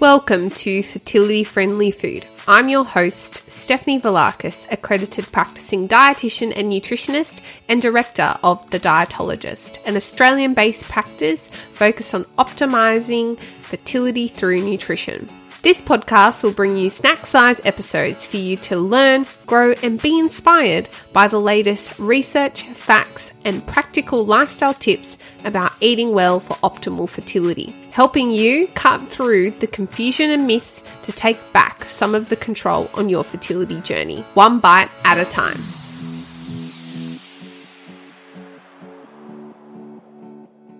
Welcome to Fertility Friendly Food. I'm your host, Stephanie Vlahakis, accredited practicing dietitian and nutritionist and director of The Dietologist, an Australian based practice focused on optimizing fertility through nutrition. This podcast will bring you snack size episodes for you to learn, grow, and be inspired by the latest research, facts, and practical lifestyle tips about eating well for optimal fertility, helping you cut through the confusion and myths to take back some of the control on your fertility journey, one bite at a time.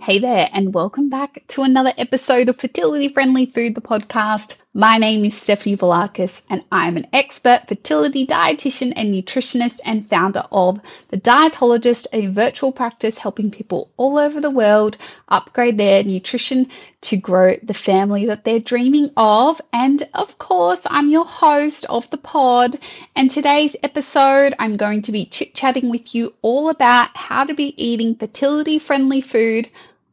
Hey there, and welcome back to another episode of Fertility Friendly Food, the podcast. My name is Stephanie Vlahakis, and I'm an expert fertility dietitian and nutritionist and founder of The Dietologist, a virtual practice helping people all over the world upgrade their nutrition to grow the family that they're dreaming of. And of course, I'm your host of the pod. And today's episode, I'm going to be chit chatting with you all about how to be eating fertility friendly food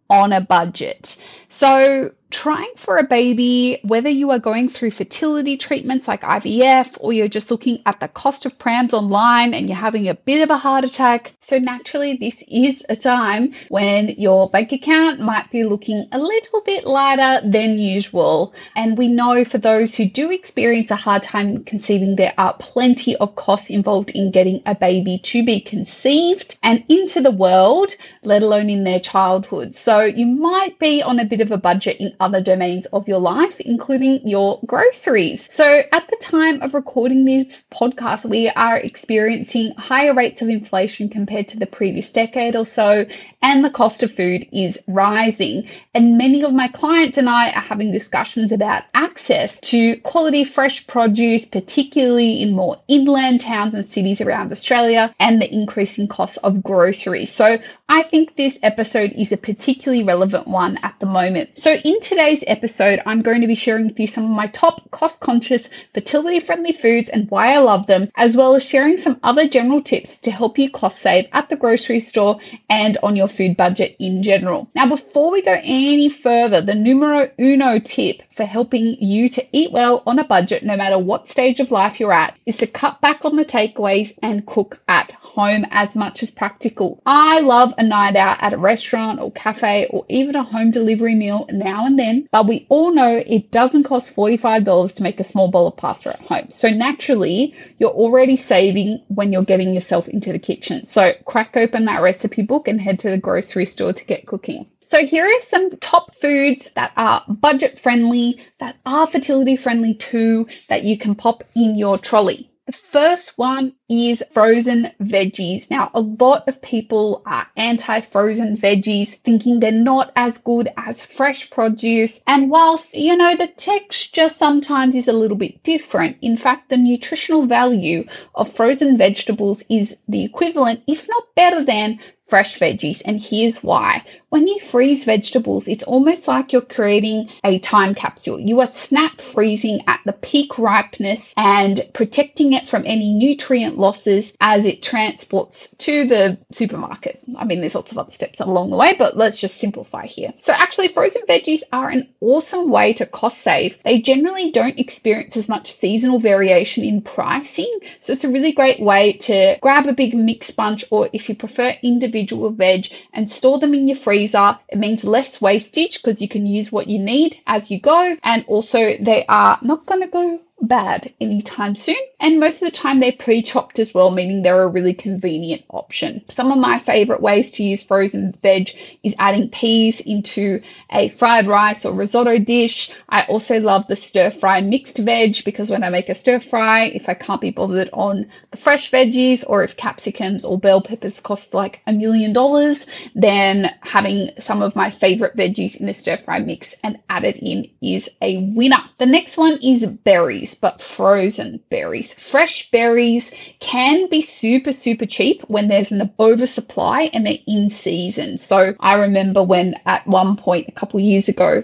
on a budget. So, trying for a baby, whether you are going through fertility treatments like IVF or you're just looking at the cost of prams online and you're having a bit of a heart attack. So, naturally, this is a time when your bank account might be looking a little bit lighter than usual. And we know for those who do experience a hard time conceiving, there are plenty of costs involved in getting a baby to be conceived and into the world, let alone in their childhood. So, you might be on a bit of a budget in other domains of your life, including your groceries. So, at the time of recording this podcast, we are experiencing higher rates of inflation compared to the previous decade or so, and the cost of food is rising. And many of my clients and I are having discussions about access to quality fresh produce, particularly in more inland towns and cities around Australia, and the increasing cost of groceries. So, I think this episode is a particularly relevant one at the moment. So, in today's episode, I'm going to be sharing with you some of my top cost conscious, fertility friendly foods and why I love them, as well as sharing some other general tips to help you cost save at the grocery store and on your food budget in general. Now, before we go any further, the numero uno tip for helping you to eat well on a budget, no matter what stage of life you're at, is to cut back on the takeaways and cook at home as much as practical. I love a night out at a restaurant or cafe or even a home delivery meal now and then, but we all know it doesn't cost $45 to make a small bowl of pasta at home. So naturally, you're already saving when you're getting yourself into the kitchen. So crack open that recipe book and head to the grocery store to get cooking. So here are some top foods that are budget friendly, that are fertility friendly too, that you can pop in your trolley. The first one is frozen veggies. Now, a lot of people are anti frozen veggies, thinking they're not as good as fresh produce. And whilst, you know, the texture sometimes is a little bit different, in fact, the nutritional value of frozen vegetables is the equivalent, if not better than, fresh veggies. And here's why. When you freeze vegetables, it's almost like you're creating a time capsule. You are snap freezing at the peak ripeness and protecting it from any nutrient losses as it transports to the supermarket. I mean, there's lots of other steps along the way, but let's just simplify here. So, actually, frozen veggies are an awesome way to cost save. They generally don't experience as much seasonal variation in pricing. So, it's a really great way to grab a big mixed bunch, or if you prefer individual veg, and store them in your freezer. It means less wastage because you can use what you need as you go. And also, they are not going to go bad anytime soon. And most of the time they're pre-chopped as well, meaning they're a really convenient option. Some of my favorite ways to use frozen veg is adding peas into a fried rice or risotto dish. I also love the stir fry mixed veg because when I make a stir fry, if I can't be bothered on the fresh veggies or if capsicums or bell peppers cost like a million dollars, then having some of my favorite veggies in the stir fry mix and added in is a winner. The next one is berries. Berries, but frozen berries. Fresh berries can be super, super cheap when there's an oversupply and they're in season. So I remember when at one point a couple years ago,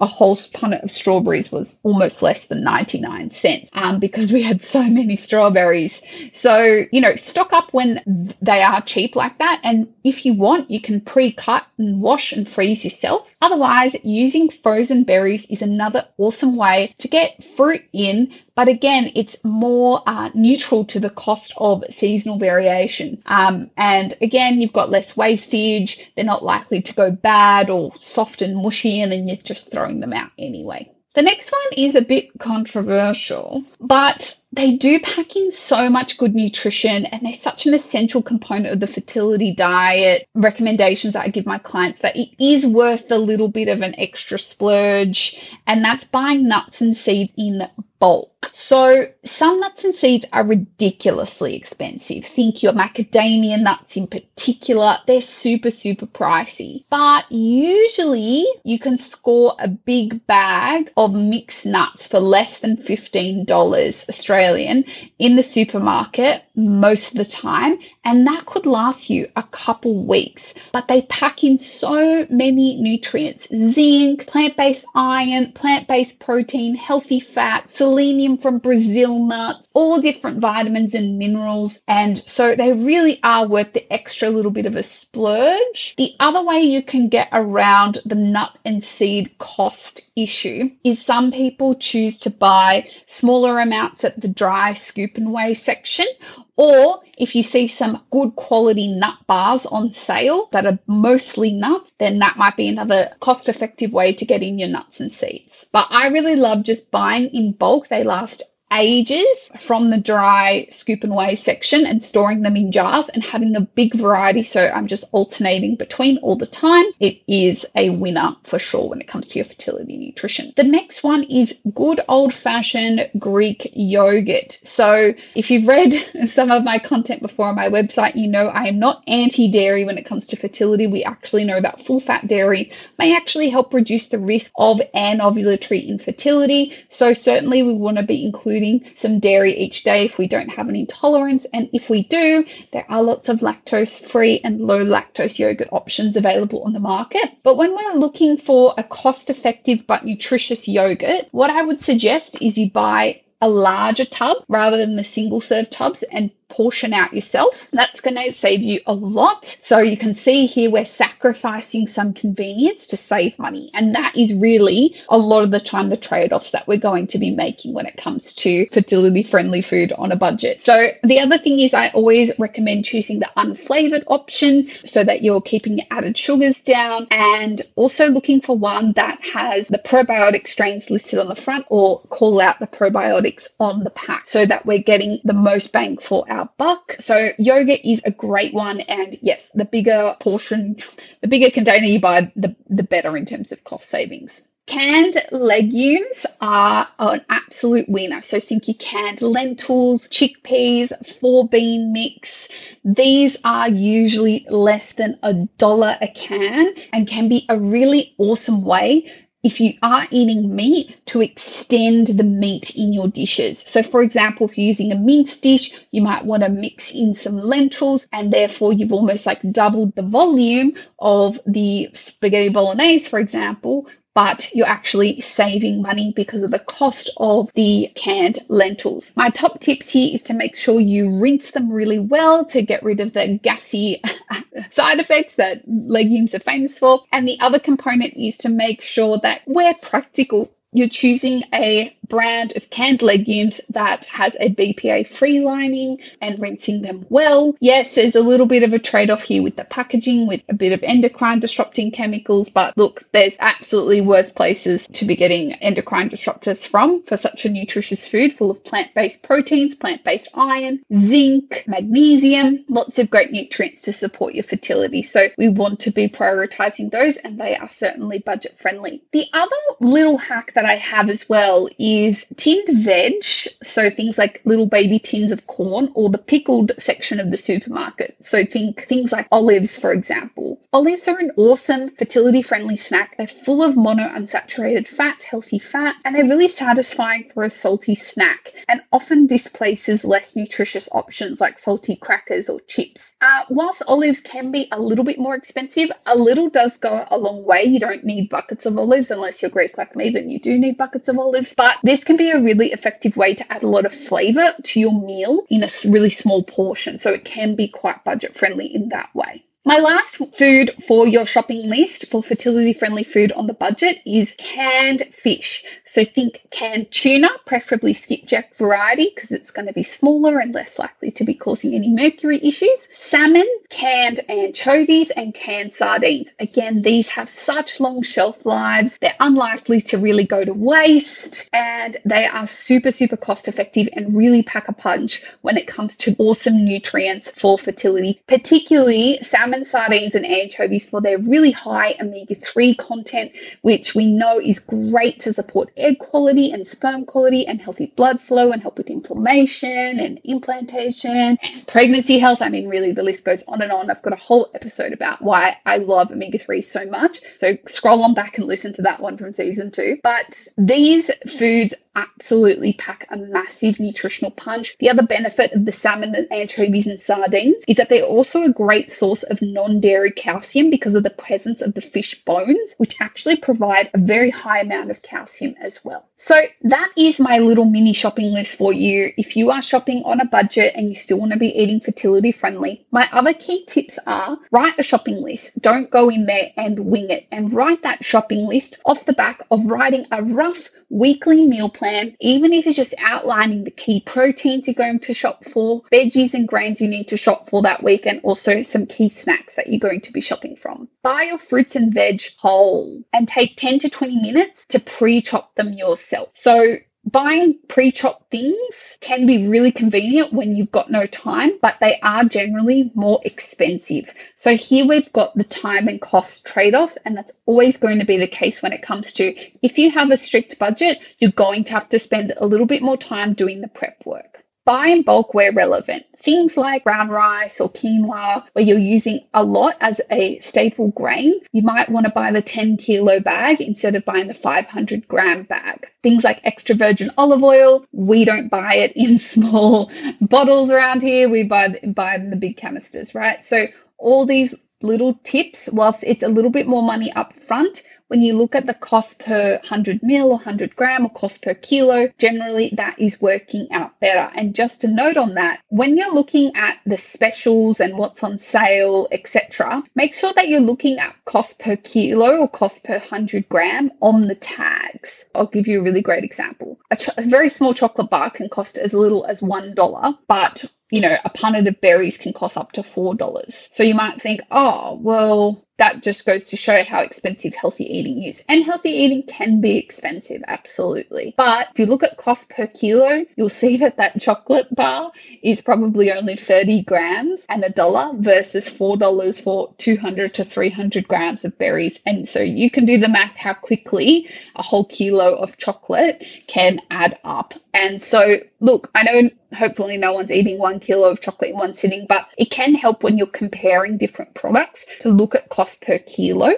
a whole punnet of strawberries was almost less than 99 cents um, because we had so many strawberries. So, you know, stock up when they are cheap like that. And if you want, you can pre cut and wash and freeze yourself. Otherwise, using frozen berries is another awesome way to get fruit in, but again, it's more uh, neutral to the cost of seasonal variation. Um, and again, you've got less wastage, they're not likely to go bad or soft and mushy, and then you're just throwing them out anyway. The next one is a bit controversial, but they do pack in so much good nutrition and they're such an essential component of the fertility diet recommendations that I give my clients that it is worth a little bit of an extra splurge, and that's buying nuts and seeds in bulk. So some nuts and seeds are ridiculously expensive. Think your macadamia nuts in particular. They're super, super pricey. But usually you can score a big bag of mixed nuts for less than $15 Australian in the supermarket most of the time. And that could last you a couple weeks. But they pack in so many nutrients zinc, plant based iron, plant based protein, healthy fat, selenium from Brazil nuts, all different vitamins and minerals. And so they really are worth the extra little bit of a splurge. The other way you can get around the nut and seed cost issue is some people choose to buy smaller amounts at the dry scoop and weigh section or if you see some good quality nut bars on sale that are mostly nuts, then that might be another cost effective way to get in your nuts and seeds. But I really love just buying in bulk. They last ages from the dry scoop and weigh section and storing them in jars and having a big variety. So I'm just alternating between all the time. It is a winner for sure when it comes to your fertility nutrition. The next one is good old fashioned Greek yogurt. So if you've read some of my content before on my website, you know I am not anti dairy when it comes to fertility. We actually know that full fat dairy may actually help reduce the risk of anovulatory infertility. So certainly we want to be including including some dairy each day if we don't have an intolerance. And if we do, there are lots of lactose free and low lactose yogurt options available on the market. But when we're looking for a cost effective but nutritious yogurt, what I would suggest is you buy a larger tub rather than the single serve tubs and portion out yourself. That's going to save you a lot. So you can see here we're sacrificing some convenience to save money. And that is really a lot of the time the trade offs that we're going to be making when it comes to fertility friendly food on a budget. So the other thing is I always recommend choosing the unflavored option so that you're keeping your added sugars down and also looking for one that has the probiotic strains listed on the front or call out the probiotics on the pack so that we're getting the most bang for our buck. So yogurt is a great one. And yes, the bigger portion, the bigger container you buy, the, the better in terms of cost savings. Canned legumes are an absolute winner. So think your canned lentils, chickpeas, four bean mix. These are usually less than a dollar a can and can be a really awesome way if you are eating meat, to extend the meat in your dishes. So, for example, if you're using a mince dish, you might want to mix in some lentils, and therefore you've almost like doubled the volume of the spaghetti bolognese, for example, but you're actually saving money because of the cost of the canned lentils. My top tips here is to make sure you rinse them really well to get rid of the gassy side effects that legumes are famous for. And the other component is to make sure that where practical, you're choosing a brand of canned legumes that has a BPA free lining and rinsing them well. Yes, there's a little bit of a trade off here with the packaging with a bit of endocrine disrupting chemicals, but look, there's absolutely worse places to be getting endocrine disruptors from for such a nutritious food full of plant based proteins, plant based iron, zinc, magnesium, lots of great nutrients to support your fertility. So we want to be prioritizing those and they are certainly budget friendly. The other little hack that that I have as well is tinned veg, so things like little baby tins of corn or the pickled section of the supermarket. So think things like olives, for example. Olives are an awesome fertility friendly snack. They're full of monounsaturated fats, healthy fat, and they're really satisfying for a salty snack and often displaces less nutritious options like salty crackers or chips. Uh, whilst olives can be a little bit more expensive, a little does go a long way. You don't need buckets of olives unless you're Greek like me, then you do need buckets of olives. But this can be a really effective way to add a lot of flavor to your meal in a really small portion. So it can be quite budget friendly in that way. My last food for your shopping list for fertility friendly food on the budget is canned fish. So think canned tuna, preferably skipjack variety because it's going to be smaller and less likely to be causing any mercury issues. Salmon, canned anchovies, and canned sardines. Again, these have such long shelf lives. They're unlikely to really go to waste and they are super, super cost effective and really pack a punch when it comes to awesome nutrients for fertility, particularly salmon salmon, sardines, and anchovies for their really high omega 3 content, which we know is great to support egg quality and sperm quality and healthy blood flow and help with inflammation and implantation and pregnancy health. I mean, really, the list goes on and on. I've got a whole episode about why I love omega 3 so much. So scroll on back and listen to that one from season two. But these foods absolutely pack a massive nutritional punch. The other benefit of the salmon, anchovies, and sardines is that they're also a great source of non dairy calcium because of the presence of the fish bones, which actually provide a very high amount of calcium as well. So, that is my little mini shopping list for you. If you are shopping on a budget and you still want to be eating fertility friendly, my other key tips are write a shopping list. Don't go in there and wing it and write that shopping list off the back of writing a rough weekly meal plan, even if it's just outlining the key proteins you're going to shop for, veggies and grains you need to shop for that week, and also some key snacks that you're going to be shopping from. Buy your fruits and veg whole and take 10 to 20 minutes to pre chop them yourself. So Buying pre chopped things can be really convenient when you've got no time, but they are generally more expensive. So, here we've got the time and cost trade off, and that's always going to be the case when it comes to if you have a strict budget, you're going to have to spend a little bit more time doing the prep work. Buy in bulk where relevant things like brown rice or quinoa, where you're using a lot as a staple grain, you might want to buy the 10 kilo bag instead of buying the 500 gram bag. Things like extra virgin olive oil, we don't buy it in small bottles around here. We buy, buy in the big canisters, right? So all these little tips, whilst it's a little bit more money up front, when you look at the cost per 100 mil or 100 gram or cost per kilo, generally that is working out better. And just a note on that, when you're looking at the specials and what's on sale, etc., make sure that you're looking at cost per kilo or cost per 100 gram on the tags. I'll give you a really great example. A, ch- a very small chocolate bar can cost as little as $1, but you know, a punnet of berries can cost up to $4. So you might think, oh, well, that just goes to show how expensive healthy eating is. And healthy eating can be expensive, absolutely. But if you look at cost per kilo, you'll see that that chocolate bar is probably only 30 grams and a dollar versus $4 for 200 to 300 grams of berries. And so you can do the math how quickly a whole kilo of chocolate can add up. And so, look, I know hopefully no one's eating one kilo of chocolate in one sitting, but it can help when you're comparing different products to look at cost per kilo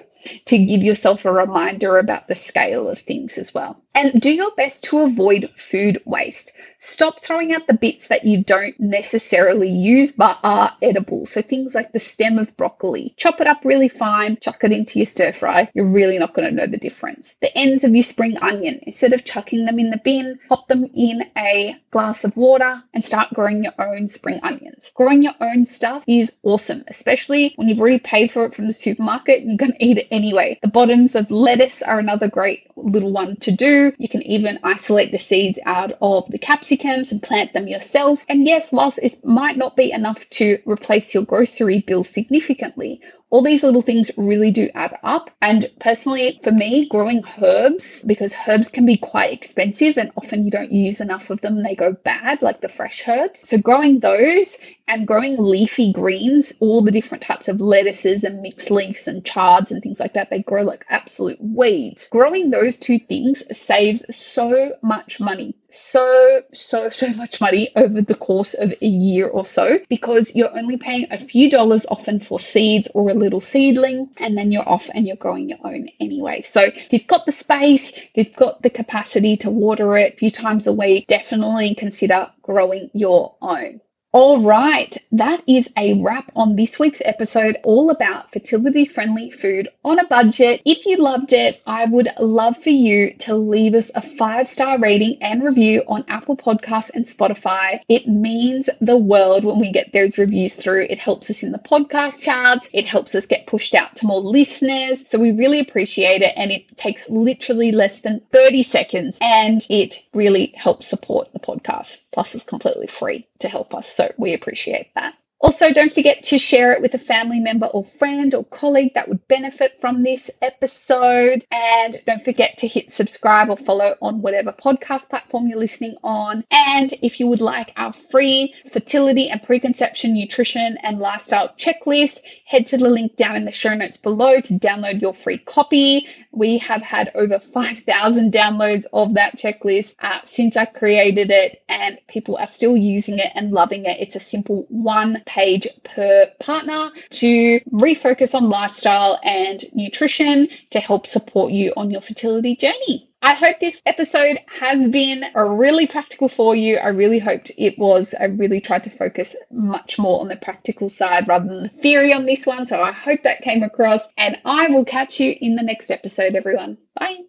to give yourself a reminder about the scale of things as well. And do your best to avoid food waste. Stop throwing out the bits that you don't necessarily use but are edible. So things like the stem of broccoli. Chop it up really fine, chuck it into your stir fry. You're really not going to know the difference. The ends of your spring onion. Instead of chucking them in the bin, pop them in a glass of water and start growing your own spring onions. Growing your own stuff is awesome, especially when you've already paid for it from the supermarket and you're going to eat it anyway. The bottoms of lettuce are another great little one to do. You can even isolate the seeds out of the capsicums and plant them yourself. And yes, whilst it might not be enough to replace your grocery bill significantly, all these little things really do add up. And personally, for me, growing herbs, because herbs can be quite expensive and often you don't use enough of them, they go bad, like the fresh herbs. So growing those and growing leafy greens, all the different types of lettuces and mixed leaves and chards and things like that, they grow like absolute weeds. Growing those two things saves so much money so, so, so much money over the course of a year or so because you're only paying a few dollars often for seeds or a little seedling, and then you're off and you're growing your own anyway. So, if you've got the space, if you've got the capacity to water it a few times a week, definitely consider growing your own. All right, that is a wrap on this week's episode, all about fertility friendly food on a budget. If you loved it, I would love for you to leave us a five star rating and review on Apple Podcasts and Spotify. It means the world when we get those reviews through. It helps us in the podcast charts, it helps us get pushed out to more listeners. So we really appreciate it, and it takes literally less than 30 seconds, and it really helps support the podcast. Plus, it's completely free to help us. So we appreciate that. Also, don't forget to share it with a family member or friend or colleague that would benefit from this episode. And don't forget to hit subscribe or follow on whatever podcast platform you're listening on. And if you would like our free fertility and preconception nutrition and lifestyle checklist, head to the link down in the show notes below to download your free copy. We have had over 5,000 downloads of that checklist uh, since I created it, and people are still using it and loving it. It's a simple one page per partner to refocus on lifestyle and nutrition to help support you on your fertility journey. I hope this episode has been really practical for you. I really hoped it was. I really tried to focus much more on the practical side rather than the theory on this one. So I hope that came across. And I will catch you in the next episode, everyone. Bye.